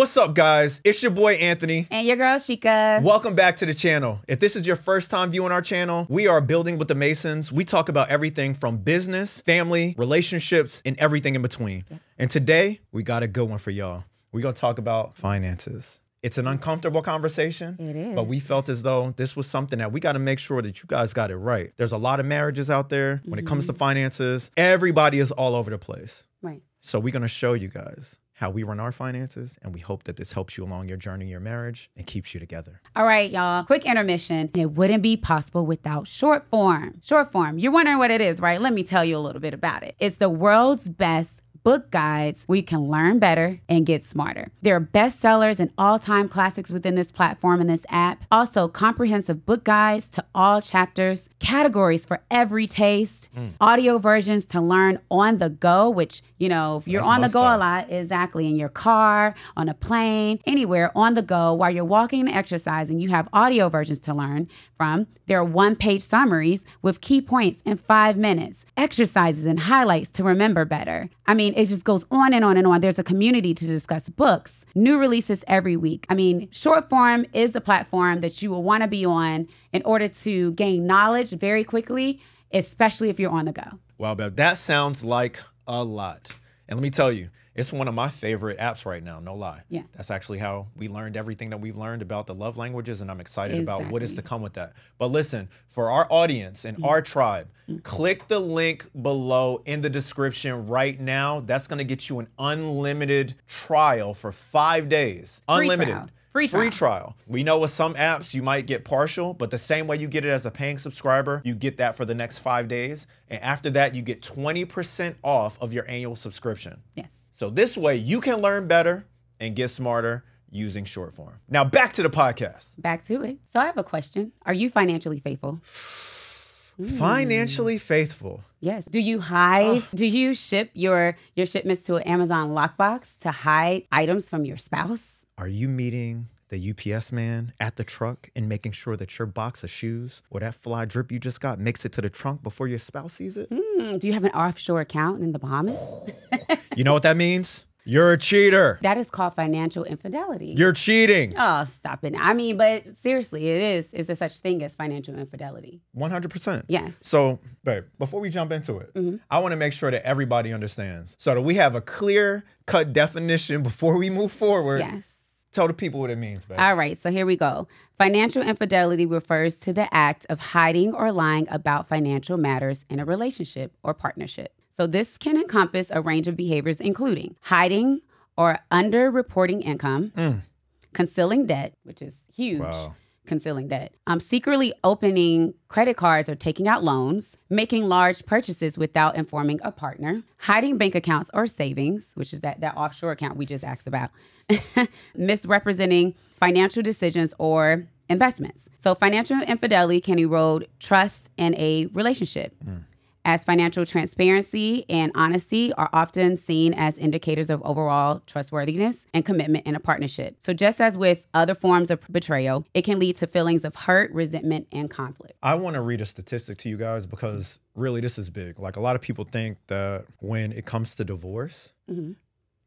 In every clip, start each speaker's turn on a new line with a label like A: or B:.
A: What's up, guys? It's your boy Anthony.
B: And your girl Shika.
A: Welcome back to the channel. If this is your first time viewing our channel, we are Building with the Masons. We talk about everything from business, family, relationships, and everything in between. And today, we got a good one for y'all. We're going to talk about finances. It's an uncomfortable conversation.
B: It is.
A: But we felt as though this was something that we got to make sure that you guys got it right. There's a lot of marriages out there when it comes
B: Mm-hmm.
A: to finances. Everybody is all over the place.
B: Right.
A: So we're going to show you guys how we run our finances, and we hope that this helps you along your journey, your marriage, and keeps you together.
B: All right, y'all. Quick intermission. It wouldn't be possible without Shortform. Short form. You're wondering what it is, right? Let me tell you a little bit about it. It's the world's best book guides where you can learn better and get smarter. There are bestsellers and all-time classics within this platform and this app. Also, comprehensive book guides to all chapters, categories for every taste, mm. audio versions to learn on the go, which, you know, if you're
A: That's
B: on the go a lot, exactly in your car, on a plane, anywhere on the go while you're walking and exercising, you have audio versions to learn from. There are one page summaries with key points in five minutes, exercises and highlights to remember better. I mean, it just goes on and on and on. There's a community to discuss books, new releases every week. I mean, Shortform is the platform that you will want to be on in order to gain knowledge very quickly, especially if you're on the go.
A: Wow, Bev, that sounds like a lot. And let me tell you, it's one of my favorite apps right now, no lie.
B: Yeah.
A: That's actually how we learned everything that we've learned about the love languages, and I'm excited about what is to come with that. But listen, for our audience and our tribe,
B: Mm-hmm.
A: click the link below in the description right now. That's gonna get you an unlimited trial for five days.
B: Free
A: Unlimited.
B: trial. Free
A: Free
B: trial.
A: trial. We know with some apps you might get partial, but the same way you get it as a paying subscriber, you get that for the next five days. And after that, you get 20% off of your annual subscription.
B: Yes.
A: So this way you can learn better and get smarter using Shortform. Now back to the podcast.
B: Back to it. So I have a question. Are you financially faithful?
A: Financially faithful.
B: Yes. Do you hide? Do you ship your your shipments to an Amazon lockbox to hide items from your spouse?
A: Are you meeting the UPS man at the truck and making sure that your box of shoes or that fly drip you just got makes it to the trunk before your spouse sees it?
B: Hmm, do you have an offshore account in the Bahamas?
A: You know what that means? You're a cheater.
B: That is called financial infidelity.
A: You're cheating.
B: oh, stop it. I mean, but seriously, it is. Is there such thing as financial infidelity?
A: 100%.
B: Yes.
A: So, babe, before we jump into it, mm-hmm. I want to make sure that everybody understands so that we have a clear cut definition before we move forward.
B: Yes.
A: Tell the people what it means, babe.
B: All right, so here we go. Financial infidelity refers to the act of hiding or lying about financial matters in a relationship or partnership. So this can encompass a range of behaviors, including hiding or under-reporting income, concealing debt, which is huge.
A: Wow.
B: Concealing debt, um, secretly opening credit cards or taking out loans, making large purchases without informing a partner, hiding bank accounts or savings, which is that that offshore account we just asked about, misrepresenting financial decisions or investments. So financial infidelity can erode trust in a relationship. As financial transparency and honesty are often seen as indicators of overall trustworthiness and commitment in a partnership. So, just as with other forms of betrayal, it can lead to feelings of hurt, resentment, and conflict.
A: I want to read a statistic to you guys because really this is big. Like a lot of people think that when it comes to divorce, mm-hmm.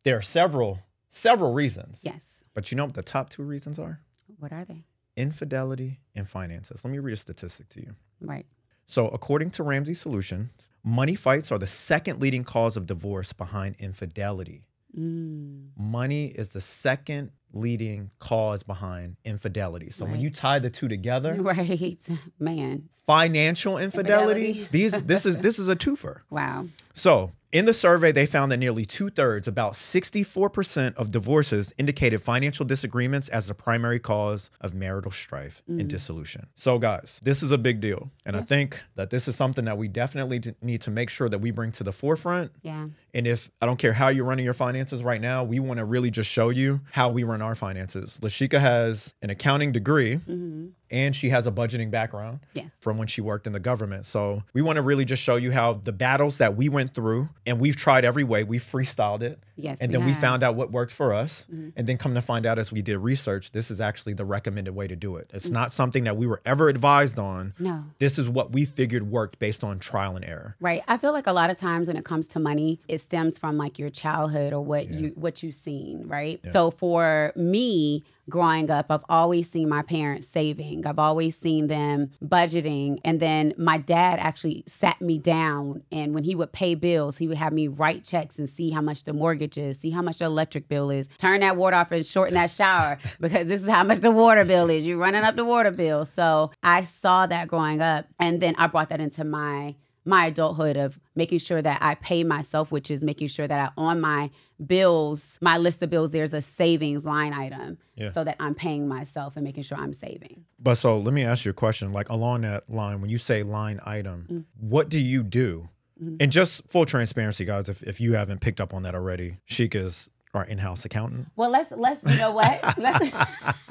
A: there are several several reasons.
B: Yes.
A: But you know what the top two reasons are?
B: What are they?
A: Infidelity and finances. Let me read a statistic to you.
B: Right.
A: So, according to Ramsey Solutions, money fights are the second leading cause of divorce behind infidelity.
B: Mm.
A: Money is the second leading cause behind infidelity. So, when you tie the two together,
B: Right. Man.
A: financial infidelity,
B: Infidelity.
A: these this is this is a twofer.
B: Wow.
A: So, in the survey, they found that nearly two thirds, about 64% of divorces indicated financial disagreements as the primary cause of marital strife and mm. dissolution. So, guys, this is a big deal. And I think that this is something that we definitely need to make sure that we bring to the forefront.
B: Yeah.
A: And if I don't care how you're running your finances right now, we want to really just show you how we run our finances. Lashika has an accounting degree mm-hmm. And she has a budgeting background
B: Yes.
A: from when she worked in the government. So we want to really just show you how the battles that we went through, and we've tried every way. We freestyled it.
B: Yes,
A: And
B: we
A: then we found out what worked for us. Mm-hmm. And then come to find out as we did research, this is actually the recommended way to do it. It's mm. not something that we were ever advised on.
B: No.
A: This is what we figured worked based on trial and error.
B: Right. I feel like a lot of times when it comes to money, it stems from like your childhood or what you what you've seen, right? So for me, growing up, I've always seen my parents saving. I've always seen them budgeting. And then my dad actually sat me down and when he would pay bills, he would have me write checks and see how much the mortgage is, see how much the electric bill is, turn that water off and shorten that shower because this is how much the water bill is. You're running up the water bill. So I saw that growing up. And then I brought that into my my adulthood of making sure that I pay myself, which is making sure that I, on my bills, my list of bills, there's a savings line item
A: Yeah.
B: so that I'm paying myself and making sure I'm saving.
A: But so let me ask you a question. Like along that line, when you say line item, mm. what do you do? Mm-hmm. And just full transparency, guys, if, if you haven't picked up on that already, Shika is our in-house accountant.
B: Well, let's let's you know what let's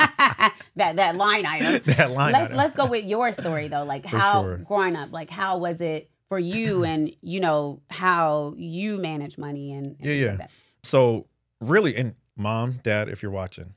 B: that that line item.
A: That line
B: let's
A: item.
B: let's go with your story though. Like how
A: sure.
B: growing up, like how was it for you, and you know how you manage money and, and
A: Yeah, yeah.
B: Like that.
A: So really, and mom, dad, if you're watching,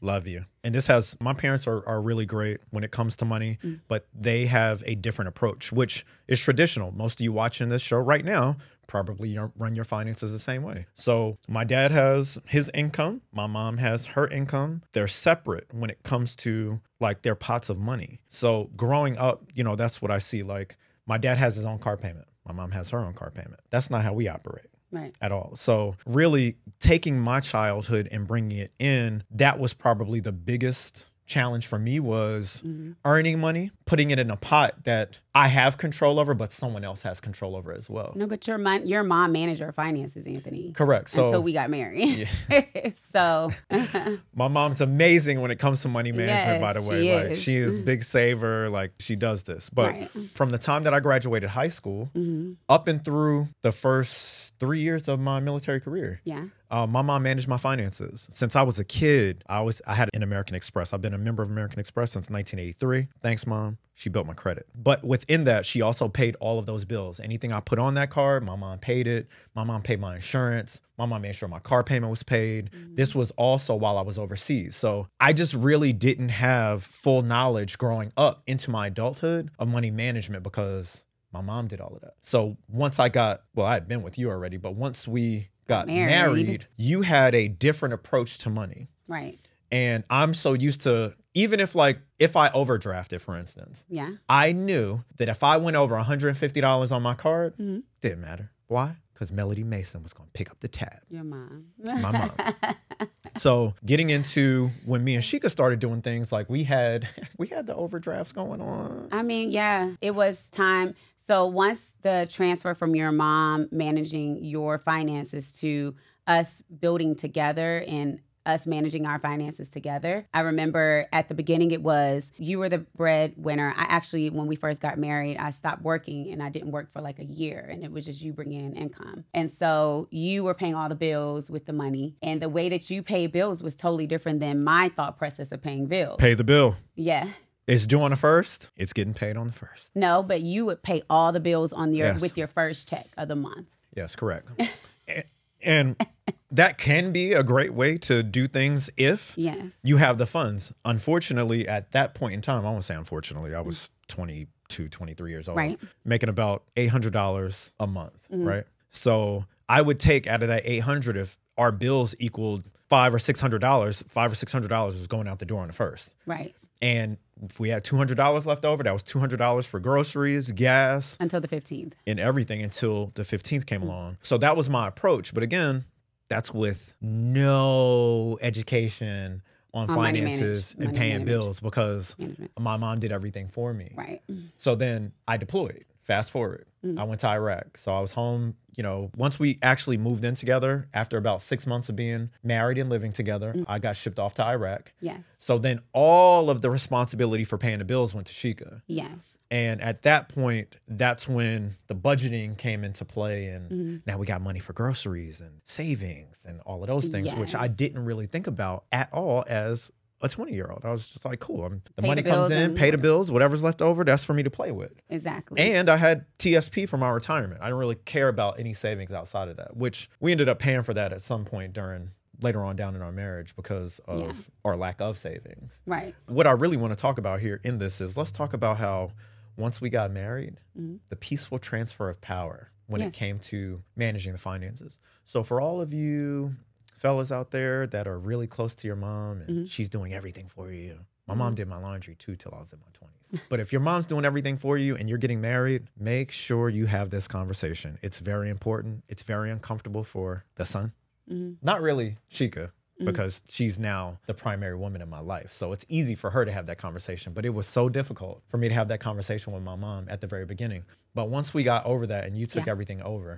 A: love you. And this has my parents are, are really great when it comes to money, mm. but they have a different approach, which is traditional. Most of you watching this show right now probably run your finances the same way. So my dad has his income, my mom has her income. They're separate when it comes to like their pots of money. So growing up, you know, that's what I see. Like my dad has his own car payment. My mom has her own car payment. That's not how we operate
B: Right.
A: at all. So, really taking my childhood and bringing it in, that was probably the biggest challenge for me was earning money, putting it in a pot that I have control over, but someone else has control over as well.
B: No, but your mom, your mom managed your finances, Anthony.
A: Correct. So
B: until we got married. Yeah. so
A: my mom's amazing when it comes to money management, by the way.
B: she
A: like
B: is.
A: she is big saver, like she does this. But
B: Right.
A: from the time that I graduated high school
B: Mm-hmm.
A: up and through the first three years of my military career,
B: yeah,
A: Uh, my mom managed my finances since I was a kid. I was I had an American Express. I've been a member of American Express since 1983. Thanks, mom. She built my credit. But within that, she also paid all of those bills. Anything I put on that card, my mom paid it. My mom paid my insurance. My mom made sure my car payment was paid. This was also while I was overseas. So I just really didn't have full knowledge growing up into my adulthood of money management because my mom did all of that. So once I got, well, I had been with you already, but once we got
B: Married.
A: married, you had a different approach to money.
B: right.
A: And I'm so used to, even if like, if I overdrafted, for instance,
B: Yeah,
A: I knew that if I went over $150 on my card,
B: Mm-hmm.
A: didn't matter. Why? Because Melody Mason was going to pick up the tab.
B: your mom.
A: My mom. so getting into when me and Shika started doing things like we had, we had the overdrafts going on.
B: I mean, yeah, it was time. So once the transfer from your mom managing your finances to us building together and us managing our finances together. I remember at the beginning it was you were the breadwinner. I actually when we first got married, I stopped working and I didn't work for like a year and it was just you bringing in income. And so you were paying all the bills with the money and the way that you pay bills was totally different than my thought process of paying bills.
A: Pay the bill.
B: Yeah.
A: It's due on the first. It's getting paid on the first.
B: No, but you would pay all the bills on your
A: Yes.
B: with your first check of the month.
A: Yes, correct. A- and that can be a great way to do things if
B: Yes.
A: you have the funds. Unfortunately, at that point in time, I won't say unfortunately, I was 22, 23 years old,
B: Right.
A: making about $800 a month,
B: Mm-hmm.
A: right? So I would take out of that 800 if our bills equaled five or six hundred dollars, five or six hundred dollars was going out the door on the first.
B: Right.
A: And if we had two hundred dollars left over, that was two hundred dollars for groceries, gas,
B: Until the 15th.
A: and everything until the 15th came along. So that was my approach. But again, that's with no education on,
B: On
A: finances and
B: money
A: paying
B: management.
A: bills because
B: Management.
A: my mom did everything for me.
B: Right.
A: So then I deployed. Fast forward,
B: Mm.
A: I went to Iraq. So I was home, you know, once we actually moved in together, after about six months of being married and living together,
B: Mm.
A: I got shipped off to Iraq.
B: Yes.
A: So then all of the responsibility for paying the bills went to Shika.
B: Yes.
A: And at that point, that's when the budgeting came into play. And
B: Mm-hmm.
A: now we got money for groceries and savings and all of those things, which I didn't really think about at all as a 20 year old. I was just like, cool. I'm, the
B: Pay
A: money
B: the
A: comes in, pay the bills, whatever's left over, that's for me to play with.
B: Exactly.
A: And I had TSP for my retirement. I didn't really care about any savings outside of that, which we ended up paying for that at some point during later on down in our marriage because of
B: Yeah.
A: our lack of savings.
B: right.
A: What I really want to talk about here in this is let's talk about how once we got married, the peaceful transfer of power when
B: Mm-hmm. Yes.
A: it came to managing the finances. So for all of you fellas out there that are really close to your mom and
B: Mm-hmm.
A: she's doing everything for you. My mom did my laundry too till I was in my 20s. But if your mom's doing everything for you and you're getting married, make sure you have this conversation. It's very important. It's very uncomfortable for the son.
B: Mm-hmm.
A: Not really Shika, because she's now the primary woman in my life. So it's easy for her to have that conversation. But it was so difficult for me to have that conversation with my mom at the very beginning. But once we got over that and you took
B: Yeah.
A: everything over,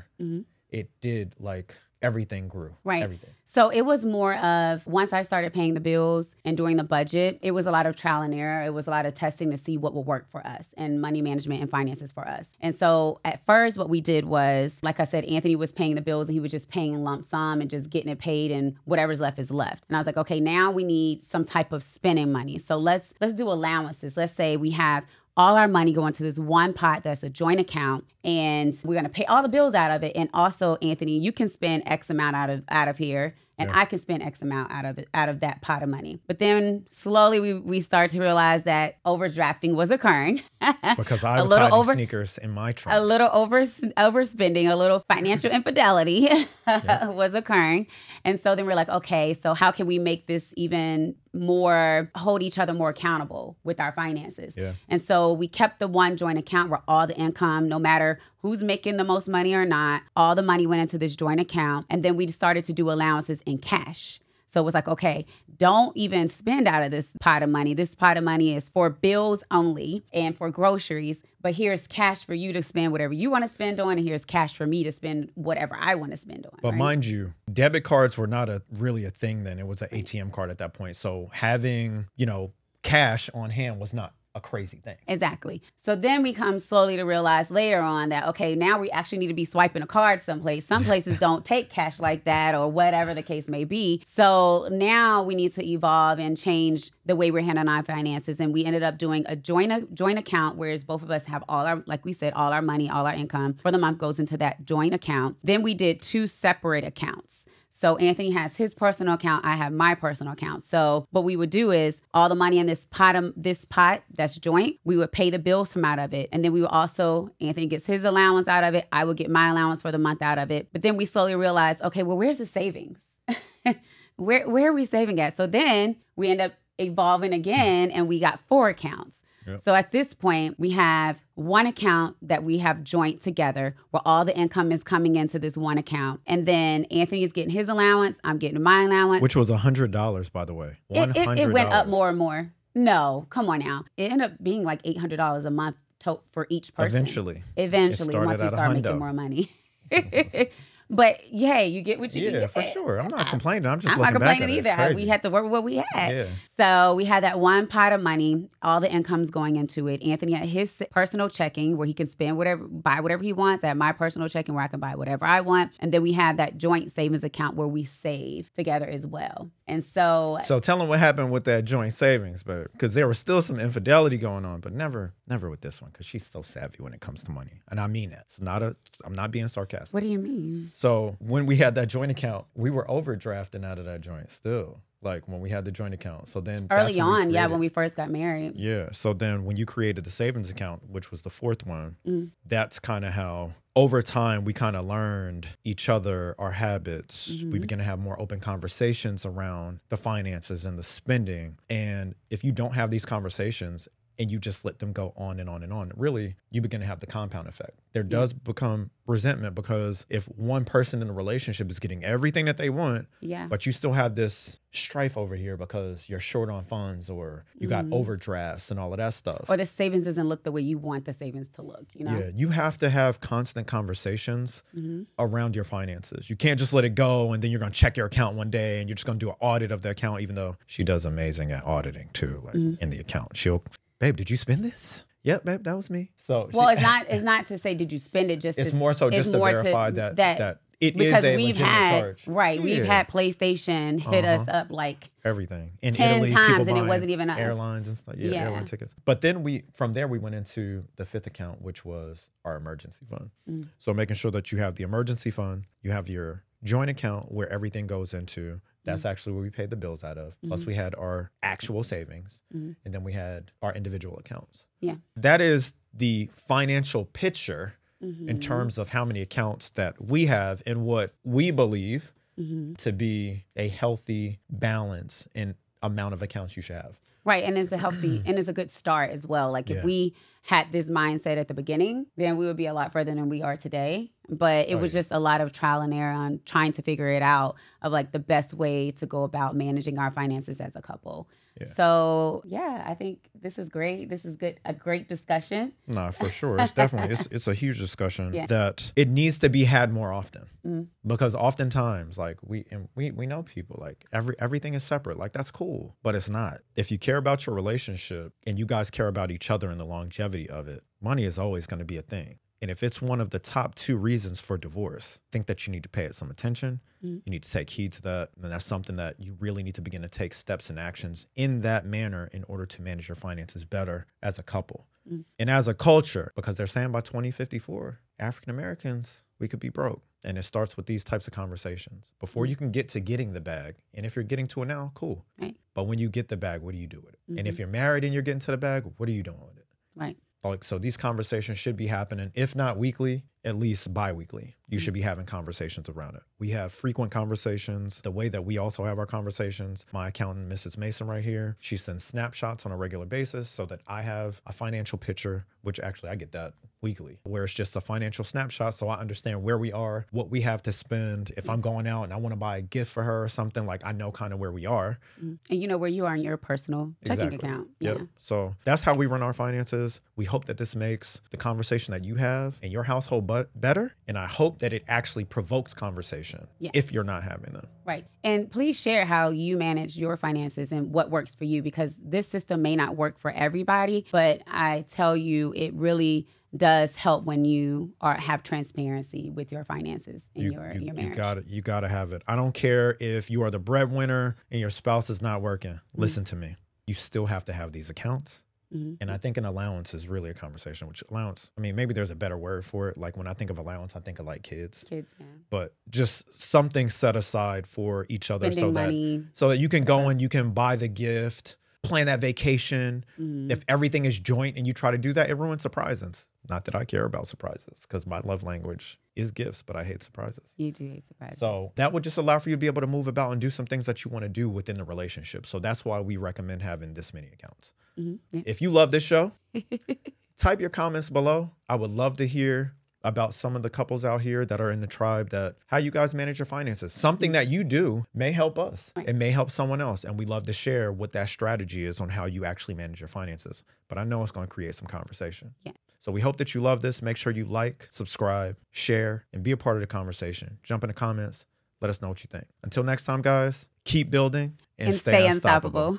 A: it did like everything grew.
B: Right.
A: Everything.
B: So it was more of once I started paying the bills and doing the budget, it was a lot of trial and error. It was a lot of testing to see what would work for us and money management and finances for us. And so at first, what we did was, like I said, Anthony was paying the bills and he was just paying in lump sum and just getting it paid and whatever's left is left. And I was like, okay, now we need some type of spending money. So let's let's do allowances. Let's say we have all our money going to this one pot that's a joint account and we're going to pay all the bills out of it. And also anthony you can spend x amount out of out of here and I can spend X amount out of it, out of that pot of money. But then slowly we we start to realize that overdrafting was occurring,
A: Because I
B: A
A: was
B: little
A: hiding
B: over-
A: sneakers in my trunk.
B: A little over overspending, a little financial infidelity was occurring, and so then we're like, okay, so how can we make this even more hold each other more accountable with our finances?
A: Yeah.
B: And so we kept the one joint account where all the income, no matter who's making the most money or not, all the money went into this joint account. And then we started to do allowances in cash. So it was like, okay, don't even spend out of this pot of money. This pot of money is for bills only and for groceries. But here's cash for you to spend whatever you want to spend on, and here's cash for me to spend whatever I want to spend on.
A: But
B: right?
A: mind you, debit cards were not a really a thing then. It was an ATM card at that point. So having, you know, cash on hand was not a crazy thing.
B: Exactly. So then we come slowly to realize later on that okay, now we actually need to be swiping a card someplace. Some places don't take cash like that or whatever the case may be. So now we need to evolve and change the way we're handling our finances and we ended up doing a joint a joint account whereas both of us have all our like we said all our money, all our income for the month goes into that joint account. Then we did two separate accounts. So Anthony has his personal account, I have my personal account. So what we would do is all the money in this pot of this pot that's joint, we would pay the bills from out of it. And then we would also Anthony gets his allowance out of it, I would get my allowance for the month out of it. But then we slowly realized, okay, well where's the savings? where where are we saving at? So then we end up evolving again and we got four accounts.
A: Yep.
B: So at this point, we have one account that we have joint together where all the income is coming into this one account. And then Anthony is getting his allowance, I'm getting my allowance.
A: Which was a hundred dollars, by the way.
B: it, it, it went up more and more. No, come on now. It ended up being like $800 a month to- for each person.
A: Eventually.
B: Eventually, once we start making more money. but yeah, you get what you
A: Yeah,
B: get.
A: Yeah, for sure. I'm not complaining. I'm just
B: I'm not
A: looking back
B: complaining
A: at it.
B: either. I- We had to work with what we had.
A: Yeah.
B: So we had that one pot of money, all the income's going into it. Anthony had his personal checking where he can spend whatever, buy whatever he wants. I have my personal checking where I can buy whatever I want. And then we have that joint savings account where we save together as well. And so,
A: So tell them what happened with that joint savings, but because there was still some infidelity going on, but never, never with this one, because she's so savvy when it comes to money, and I mean that. It's not a. I'm not being sarcastic.
B: what do you mean?
A: So when we had that joint account, we were overdrafting out of that joint still. Like when we had the joint account. So then
B: Early on, yeah, when we first got married.
A: Yeah. So then when you created the savings account, which was the fourth one,
B: Mm.
A: that's kind of how over time we kind of learned each other, our habits.
B: Mm-hmm.
A: We began to have more open conversations around the finances and the spending. And if you don't have these conversations, and you just let them go on and on and on, really, you begin to have the compound effect. There does become resentment because if one person in a relationship is getting everything that they want,
B: Yeah.
A: but you still have this strife over here because you're short on funds or you got mm-hmm. overdrafts and all of that stuff.
B: or the savings doesn't look the way you want the savings to look, you know?
A: Yeah, you have to have constant conversations mm-hmm. around your finances. You can't just let it go and then you're going to check your account one day and you're just going to do an audit of the account, even though she does amazing at auditing too, like mm-hmm. in the account. She'll, babe, did you spend this? Yep, babe, that was me. So
B: Well,
A: she-
B: it's not. It's not to say did you spend it. Just
A: it's
B: to,
A: more so
B: it's
A: just to
B: more
A: verify that,
B: that
A: that It is
B: because
A: a
B: we've had
A: charge.
B: right, we've had PlayStation hit us up like
A: everything in
B: 10
A: Italy,
B: times and it wasn't even us.
A: airlines and stuff. Yeah,
B: Yeah.
A: airline tickets. But then we from there we went into the fifth account, which was our emergency fund.
B: Mm.
A: So making sure that you have the emergency fund, you have your joint account where everything goes into. That's
B: Mm.
A: actually where we paid the bills out of. Plus
B: Mm-hmm.
A: we had our actual savings, and then we had our individual accounts.
B: yeah.
A: That is the financial picture
B: Mm-hmm.
A: in terms of how many accounts that we have and what we believe
B: Mm-hmm.
A: to be a healthy balance in amount of accounts you should have.
B: Right, and it's a healthy and it's a good start as well. Like
A: Yeah.
B: if we had this mindset at the beginning, then we would be a lot further than we are today. But it was just a lot of trial and error on trying to figure it out of like the best way to go about managing our finances as a couple. So yeah, I think this is great. This is good, a great discussion.
A: No, for sure. It's definitely it's it's a huge discussion
B: Yeah.
A: that it needs to be had more often.
B: Mm.
A: Because oftentimes like we and we we know people like every everything is separate. Like that's cool, but it's not. If you care about your relationship and you guys care about each other and the longevity of it, money is always going to be a thing. And if it's one of the top two reasons for divorce, I think that you need to pay it some attention. Mm. You need to take heed to that. And that's something that you really need to begin to take steps and actions in that manner in order to manage your finances better as a couple. Mm. And as a culture, because they're saying by 2054, African Americans, we could be broke. And it starts with these types of conversations before mm. you can get to getting the bag. And if you're getting to it now, cool.
B: Right.
A: But when you get the bag, what do you do with it? And if mm-hmm. you're married and you're getting to the bag, what are you doing with it?
B: Right.
A: Like, so these conversations should be happening, if not weekly, at least bi weekly. You should mm. be having conversations around it. We have frequent conversations. The way that we also have our conversations, my accountant, Mrs. Mason, right here, she sends snapshots on a regular basis so that I have a financial picture, which actually I get that weekly, where it's just a financial snapshot. So I understand where we are, what we have to spend. If I'm going out and I want to buy a gift for her or something, like I know kind of where we are. Mm.
B: And you know where you are in your personal checking
A: Exactly.
B: account.
A: Yep.
B: Yeah.
A: So that's how we run our finances. We hope that this makes the conversation that you have in your household but better. And I hope that it actually provokes conversation
B: Yes.
A: if you're not having them.
B: Right. And please share how you manage your finances and what works for you because this system may not work for everybody, but I tell you, it really does help when you are have transparency with your finances in
A: You,
B: your
A: you,
B: your
A: you
B: got
A: it. you gotta have it. I don't care if you are the breadwinner and your spouse is not working.
B: Mm-hmm.
A: Listen to me. You still have to have these accounts.
B: Mhm.
A: And I think an allowance is really a conversation, which allowance, I mean, maybe there's a better word for it. Like when I think of allowance, I think of like kids.
B: Kids, yeah.
A: but just something set aside for each other
B: Spending
A: so that so that you can go and you can buy the gift plan that vacation
B: Mm-hmm.
A: if everything is joint and you try to do that it ruins surprises not that i care about surprises because my love language is gifts but i hate surprises
B: You do hate surprises.
A: so that would just allow for you to be able to move about and do some things that you want to do within the relationship so that's why we recommend having this many accounts
B: Mhm. Yeah.
A: if you love this show type your comments below. I would love to hear about some of the couples out here that are in the tribe that how you guys manage your finances. Something that you do may help us. It may help someone else. And we love to share what that strategy is on how you actually manage your finances. But I know it's going to create some conversation.
B: Yeah.
A: So we hope that you love this. Make sure you like, subscribe, share, and be a part of the conversation. Jump in the comments. Let us know what you think. Until next time, guys, keep building and,
B: and stay unstoppable.